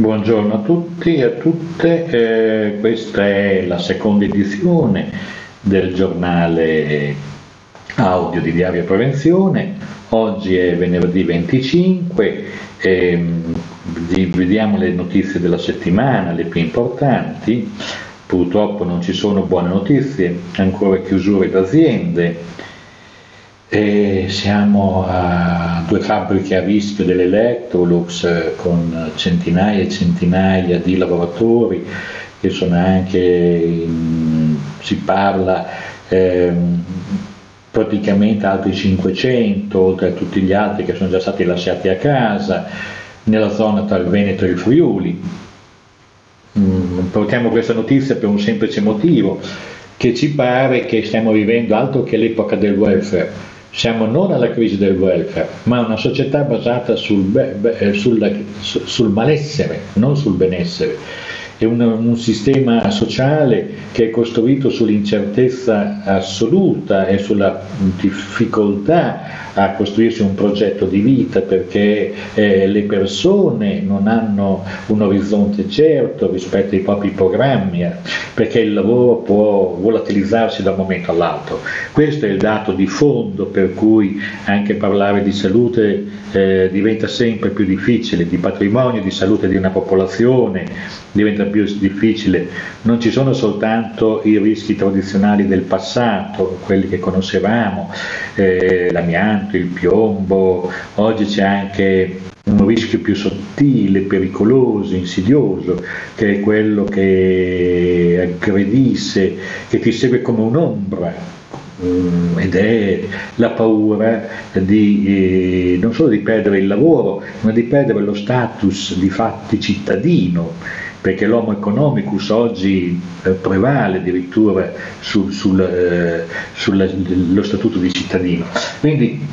Buongiorno a tutti e a tutte, eh, questa è la seconda edizione del giornale audio di Diario Prevenzione, oggi è venerdì 25, ehm, vediamo le notizie della settimana, le più importanti, purtroppo non ci sono buone notizie, ancora chiusure d'aziende, e siamo a due fabbriche a rischio dell'Electrolux eh, con centinaia e centinaia di lavoratori che sono anche, si parla eh, praticamente altri 500 oltre a tutti gli altri che sono già stati lasciati a casa nella zona tra il Veneto e il Friuli. Mm, portiamo questa notizia per un semplice motivo, che ci pare che stiamo vivendo altro che l'epoca del welfare siamo non alla crisi del welfare, ma una società basata sul, be- be- sul, sul malessere, non sul benessere è un, un, sistema sociale che è costruito sull'incertezza assoluta e sulla difficoltà a costruirsi un progetto di vita perché eh, le persone non hanno un orizzonte certo rispetto ai propri programmi, eh, perché il lavoro può volatilizzarsi da un momento all'altro. Questo è il dato di fondo per cui anche parlare di salute eh, diventa sempre più difficile, di patrimonio, di salute di una popolazione diventa più difficile. Non ci sono soltanto i rischi tradizionali del passato, quelli che conoscevamo, eh, l'amianto, il piombo, oggi c'è anche un rischio più sottile, pericoloso, insidioso, che è quello che aggredisce, che ti segue come un'ombra mm, ed è la paura di, eh, non solo di perdere il lavoro, ma di perdere lo status di fatti cittadino perché l'homo economicus oggi eh, prevale addirittura sul, sul, eh, sullo statuto di cittadino. Quindi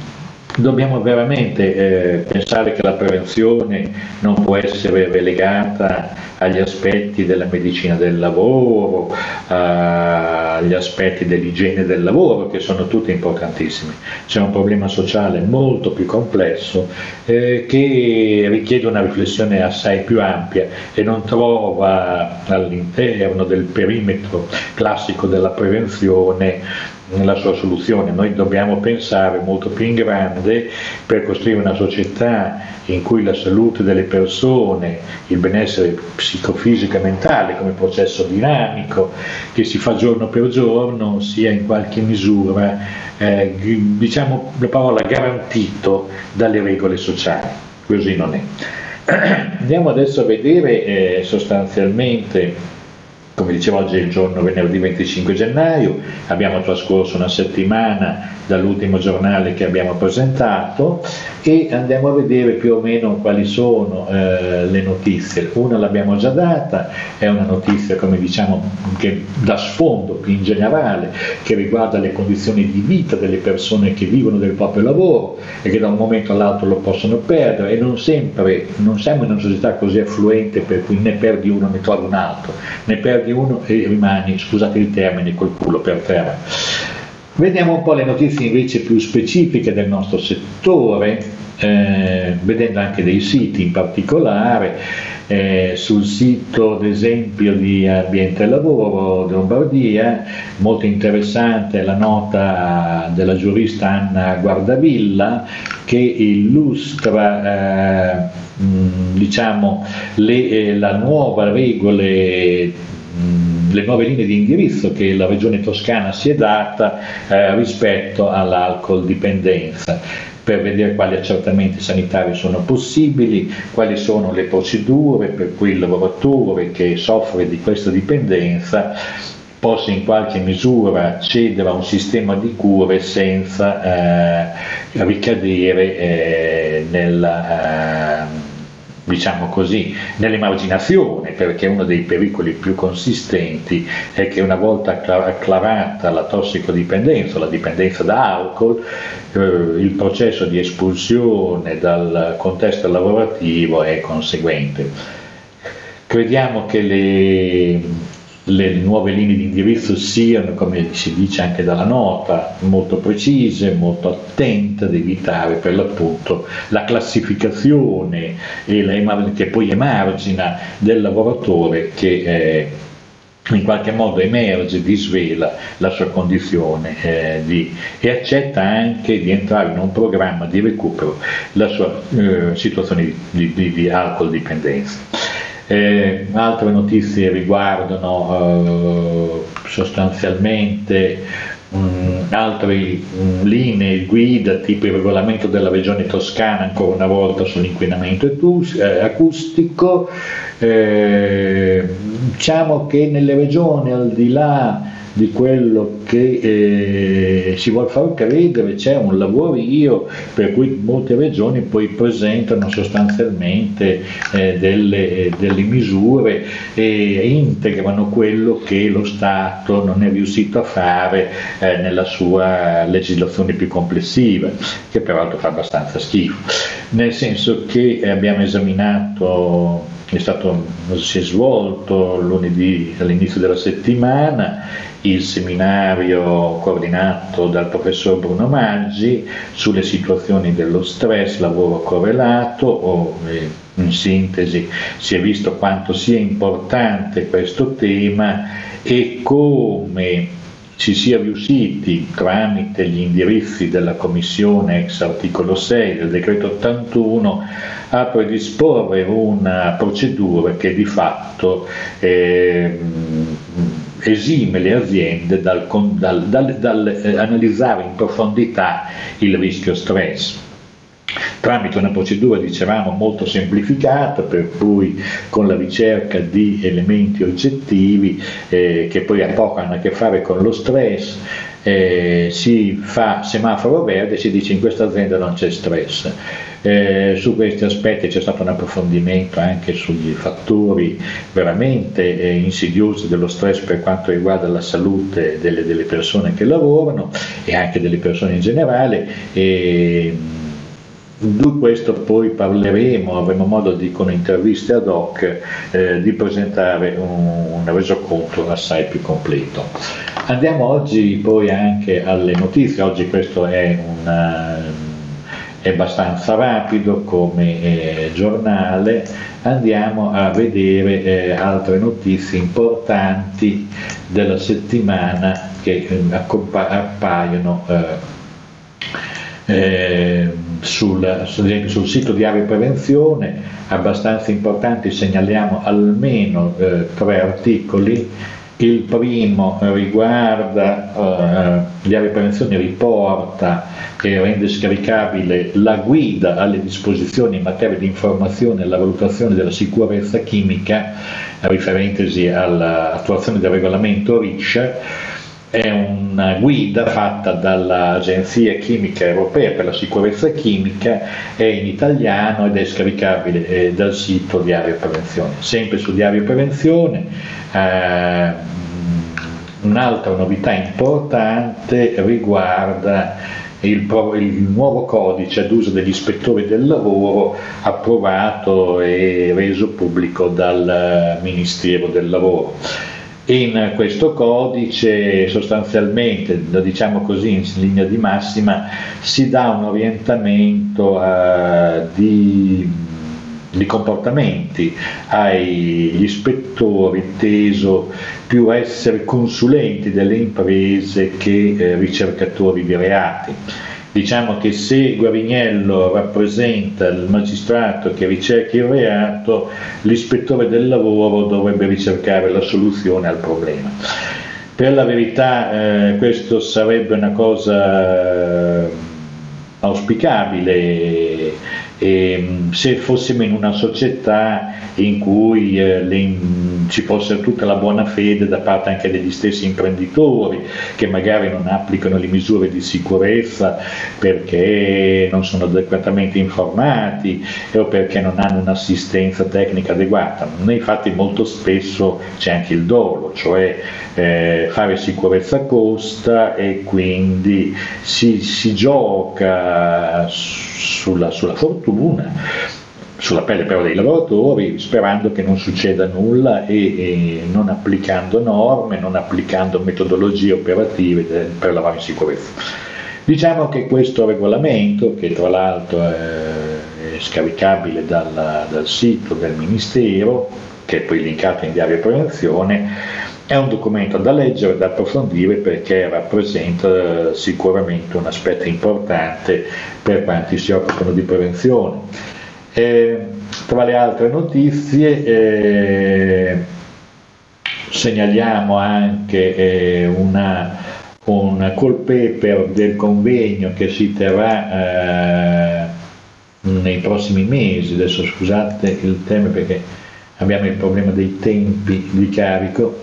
dobbiamo veramente eh, pensare che la prevenzione non può essere relegata agli aspetti della medicina del lavoro, agli aspetti dell'igiene del lavoro, che sono tutti importantissimi. C'è un problema sociale molto più complesso eh, che richiede una riflessione assai più ampia e non trova all'interno del perimetro classico della prevenzione la sua soluzione. Noi dobbiamo pensare molto più in grande per costruire una società in cui la salute delle persone, il benessere psicofisico e mentale come processo dinamico che si fa giorno per giorno sia in qualche misura, eh, diciamo la parola, garantito dalle regole sociali. Così non è. Andiamo adesso a vedere eh, sostanzialmente come dicevo oggi è il giorno venerdì 25 gennaio, abbiamo trascorso una settimana dall'ultimo giornale che abbiamo presentato e andiamo a vedere più o meno quali sono eh, le notizie. Una l'abbiamo già data, è una notizia come diciamo che da sfondo più in generale, che riguarda le condizioni di vita delle persone che vivono del proprio lavoro e che da un momento all'altro lo possono perdere e non sempre, non siamo in una società così affluente per cui ne perdi uno ne trovi un altro, ne perdi uno e rimani, scusate il termine, col culo per terra. Vediamo un po' le notizie invece più specifiche del nostro settore, eh, vedendo anche dei siti in particolare. Eh, sul sito ad esempio di Ambiente e Lavoro di Lombardia, molto interessante la nota della giurista Anna Guardavilla che illustra eh, diciamo, le, eh, la nuova regole le nuove linee di indirizzo che la regione toscana si è data eh, rispetto all'alcol dipendenza per vedere quali accertamenti sanitari sono possibili, quali sono le procedure per cui il lavoratore che soffre di questa dipendenza possa in qualche misura accedere a un sistema di cure senza eh, ricadere eh, nella eh, diciamo così, nell'emarginazione, perché uno dei pericoli più consistenti è che una volta acclarata la tossicodipendenza, la dipendenza da alcol, eh, il processo di espulsione dal contesto lavorativo è conseguente. Crediamo che le le nuove linee di indirizzo siano, come si dice anche dalla nota, molto precise, molto attente ad evitare per l'appunto la classificazione la, che poi emargina del lavoratore che eh, in qualche modo emerge, disvela la sua condizione eh, di, e accetta anche di entrare in un programma di recupero la sua eh, situazione di, di, di alcol dipendenza. Eh, altre notizie riguardano eh, sostanzialmente mm, altre mm, linee guida tipo il regolamento della regione toscana ancora una volta sull'inquinamento eh, acustico. Eh, diciamo che nelle regioni al di là di quello che eh, si vuole far credere, c'è un lavorio per cui molte regioni poi presentano sostanzialmente eh, delle, delle, misure e integrano quello che lo Stato non è riuscito a fare eh, nella sua legislazione più complessiva, che peraltro fa abbastanza schifo, nel senso che abbiamo esaminato è stato, si è svolto lunedì all'inizio della settimana il seminario coordinato dal professor Bruno Maggi sulle situazioni dello stress, lavoro correlato o eh, in sintesi si è visto quanto sia importante questo tema e come si sia riusciti tramite gli indirizzi della Commissione ex articolo 6 del decreto 81 a predisporre una procedura che di fatto eh, esime le aziende dal, dal, dal, dal eh, analizzare in profondità il rischio stress tramite una procedura, dicevamo, molto semplificata, per cui con la ricerca di elementi oggettivi eh, che poi a poco hanno a che fare con lo stress, eh, si fa semaforo verde e si dice in questa azienda non c'è stress. Eh, su questi aspetti c'è stato un approfondimento anche sugli fattori veramente eh, insidiosi dello stress per quanto riguarda la salute delle, delle, persone che lavorano e anche delle persone in generale. E, di questo poi parleremo, avremo modo di, con interviste ad hoc eh, di presentare un, un resoconto assai più completo. Andiamo oggi poi anche alle notizie, oggi questo è, una, è abbastanza rapido come eh, giornale, andiamo a vedere eh, altre notizie importanti della settimana che eh, appaiono eh, eh, sul, sul, sito di Area Prevenzione, abbastanza importanti, segnaliamo almeno eh, tre articoli. Il primo riguarda, eh, Area Prevenzione riporta e rende scaricabile la guida alle disposizioni in materia di informazione e alla valutazione della sicurezza chimica, riferentesi all'attuazione del regolamento RICH è una guida fatta dall'Agenzia Chimica Europea per la sicurezza chimica, è in italiano ed è scaricabile eh, dal sito Diario Prevenzione. Sempre su Diario Prevenzione, eh, un'altra novità importante riguarda il, il, nuovo codice ad uso degli ispettori del lavoro approvato e reso pubblico dal Ministero del Lavoro in questo codice sostanzialmente, diciamo così in linea di massima, si dà un orientamento uh, di, di, comportamenti agli ispettori teso più a essere consulenti delle imprese che eh, ricercatori di reati Diciamo che se Guarignello rappresenta il magistrato che ricerca il reato, l'ispettore del lavoro dovrebbe ricercare la soluzione al problema. Per la verità eh, questo sarebbe una cosa eh, auspicabile e, se fossimo in una società in cui eh, le, ci fosse tutta la buona fede da parte anche degli stessi imprenditori che magari non applicano le misure di sicurezza perché non sono adeguatamente informati o perché non hanno un'assistenza tecnica adeguata. Nei fatti molto spesso c'è anche il dolo, cioè eh, fare sicurezza costa e quindi si, si gioca sulla, sulla fortuna sulla pelle però dei lavoratori, sperando che non succeda nulla e, e non applicando norme, non applicando metodologie operative per lavare in sicurezza. Diciamo che questo regolamento, che tra l'altro è scaricabile dal, dal sito del Ministero, che è poi linkato in diario prevenzione, è un documento da leggere e da approfondire perché rappresenta sicuramente un aspetto importante per quanti si occupano di prevenzione. Eh, tra le altre notizie eh, segnaliamo anche eh, una, un call paper del convegno che si terrà eh, nei prossimi mesi, adesso scusate il tema perché abbiamo il problema dei tempi di carico.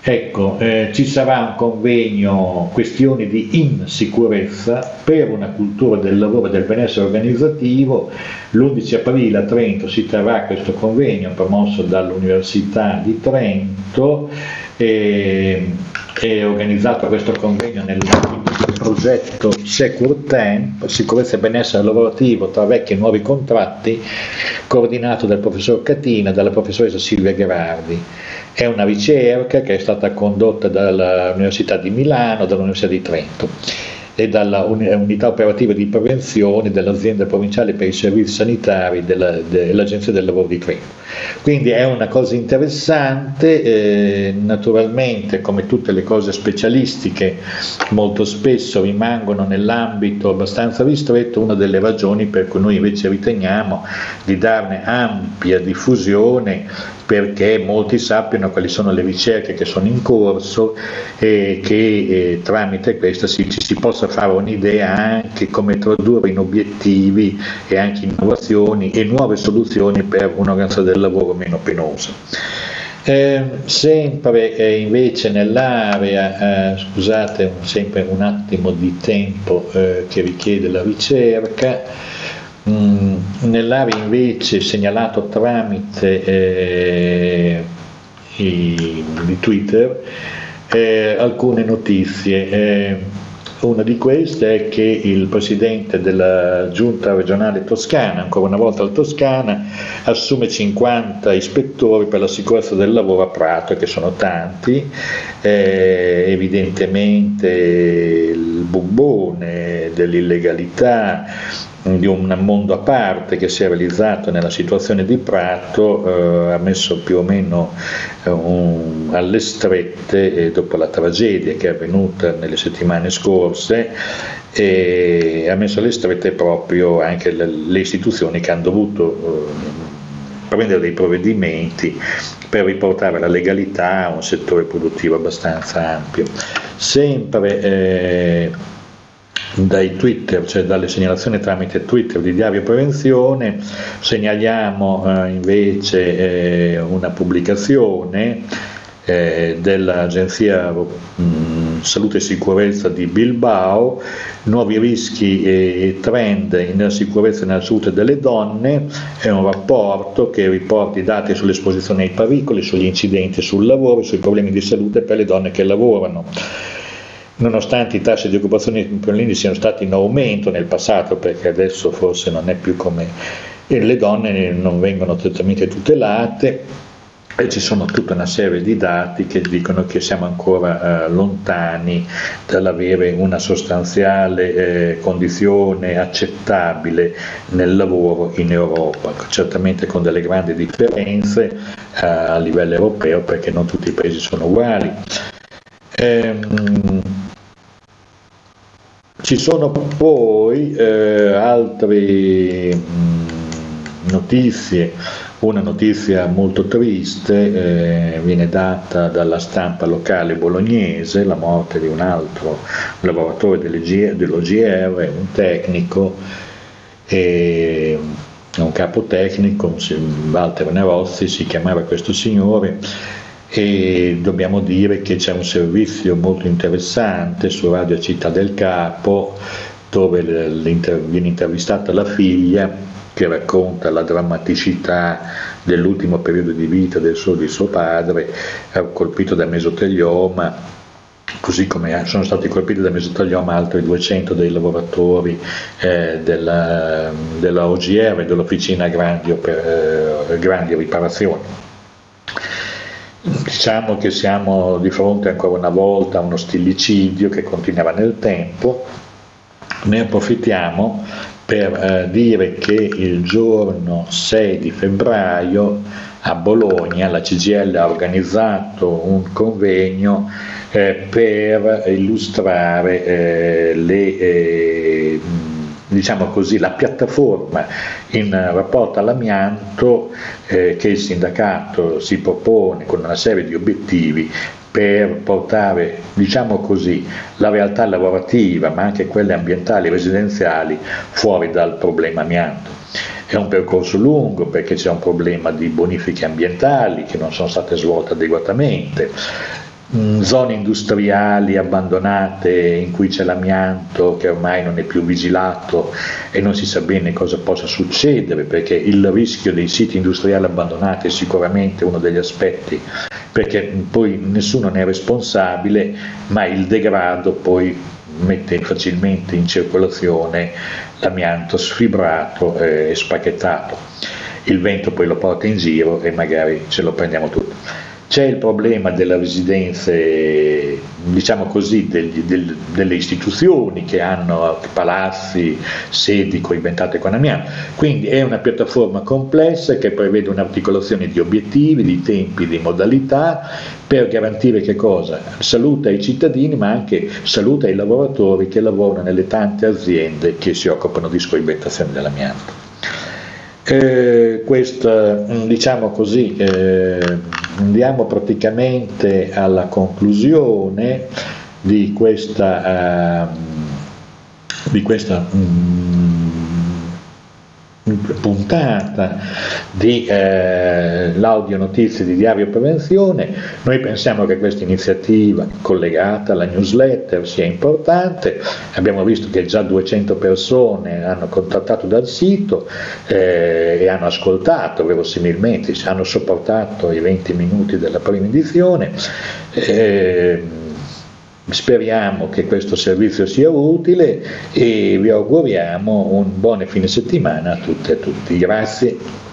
Ecco, eh, ci sarà un convegno questioni di insicurezza per una cultura del lavoro e del benessere organizzativo. L'11 aprile a Trento si terrà questo convegno promosso dall'Università di Trento e è organizzato questo convegno nell'ambito del progetto Secure Temp, sicurezza e benessere lavorativo tra vecchi e nuovi contratti, coordinato dal professor Catina e dalla professoressa Silvia Gherardi. È una ricerca che è stata condotta dall'Università di Milano e dall'Università di Trento e dalla unità operativa di prevenzione dell'azienda provinciale per i servizi sanitari della, dell'Agenzia del Lavoro di Trento. Quindi è una cosa interessante, eh, naturalmente come tutte le cose specialistiche molto spesso rimangono nell'ambito abbastanza ristretto, una delle ragioni per cui noi invece riteniamo di darne ampia diffusione perché molti sappiano quali sono le ricerche che sono in corso e che eh, tramite questa si, ci si possa fare un'idea anche come tradurre in obiettivi e anche innovazioni e nuove soluzioni per un'organizzazione del lavoro meno penosa. Eh, sempre eh, invece nell'area, eh, scusate sempre un attimo di tempo eh, che richiede la ricerca, Mm, nell'area invece segnalato tramite eh, i, di Twitter eh, alcune notizie. Una di queste è che il presidente della giunta regionale toscana, ancora una volta la Toscana, assume 50 ispettori per la sicurezza del lavoro a Prato, che sono tanti, eh, evidentemente il bubbone dell'illegalità, di un mondo a parte che si è realizzato nella situazione di Prato, eh, ha messo più o meno eh, un, alle strette eh, dopo la tragedia che è avvenuta nelle settimane scorse e ha messo alle strette proprio anche le, le istituzioni che hanno dovuto eh, prendere dei provvedimenti per riportare la legalità a un settore produttivo abbastanza ampio. Sempre eh, dai Twitter, cioè dalle segnalazioni tramite Twitter di Diario Prevenzione, segnaliamo eh, invece eh, una pubblicazione eh, dell'Agenzia mh, mm, Salute e Sicurezza di Bilbao, nuovi rischi e trend nella sicurezza e nella salute delle donne, è un rapporto che riporta i dati sull'esposizione ai pericoli, sugli incidenti sul lavoro, sui problemi di salute per le donne che lavorano. Nonostante i tassi di occupazione femminili siano stati in aumento nel passato, perché adesso forse non è più come le donne non vengono totalmente tutelate, e ci sono tutta una serie di dati che dicono che siamo ancora eh, lontani dall'avere una sostanziale eh, condizione accettabile nel lavoro in Europa, certamente con delle grandi differenze eh, a livello europeo perché non tutti i paesi sono uguali. Ehm, ci sono poi eh, altre mh, mm, notizie, una notizia molto triste eh, viene data dalla stampa locale bolognese, la morte di un altro lavoratore dell'OGR, un tecnico, e, un capo tecnico, Walter Nerozzi si chiamava questo signore, e dobbiamo dire che c'è un servizio molto interessante su Radio Città del Capo dove viene intervistata la figlia che racconta la drammaticità dell'ultimo periodo di vita del suo, di suo padre, colpito da mesotelioma così come sono stati colpiti dal mesotelioma altri 200 dei lavoratori eh, della, della, OGR, dell'Officina Grandi, per, eh, Grandi Riparazioni. Diciamo che siamo di fronte ancora una volta a uno stillicidio che continuava nel tempo, ne approfittiamo per eh, dire che il giorno 6 di febbraio a Bologna la CGL ha organizzato un convegno eh, per illustrare eh, le, eh, diciamo così, la piattaforma in rapporto all'amianto eh, che il sindacato si propone con una serie di obiettivi per portare, diciamo così, la realtà lavorativa, ma anche quelle ambientali e residenziali fuori dal problema amianto. È un percorso lungo perché c'è un problema di bonifiche ambientali che non sono state svolte adeguatamente, Mm, zone industriali abbandonate in cui c'è l'amianto che ormai non è più vigilato e non si sa bene cosa possa succedere perché il rischio dei siti industriali abbandonati è sicuramente uno degli aspetti perché poi nessuno ne è responsabile ma il degrado poi mette facilmente in circolazione l'amianto sfibrato e spacchettato il vento poi lo porta in giro e magari ce lo prendiamo tutto c'è il problema delle residenze, diciamo così, degli, del, delle istituzioni che hanno palazzi, sedi coinventate con amianto, quindi è una piattaforma complessa che prevede un'articolazione di obiettivi, di tempi, di modalità per garantire che cosa? Salute ai cittadini ma anche salute ai lavoratori che lavorano nelle tante aziende che si occupano di scoibentazione dell'amianto. Eh, questa, diciamo così, eh, andiamo praticamente alla conclusione di questa, uh, di questa um, puntata di eh, l'audio notizie di Diario Prevenzione. Noi pensiamo che questa iniziativa collegata alla newsletter sia importante. Abbiamo visto che già 200 persone hanno contattato dal sito eh, e hanno ascoltato verosimilmente, hanno sopportato i 20 minuti della prima edizione. Eh, Speriamo che questo servizio sia utile e vi auguriamo un buon fine settimana a tutte e a tutti. Grazie.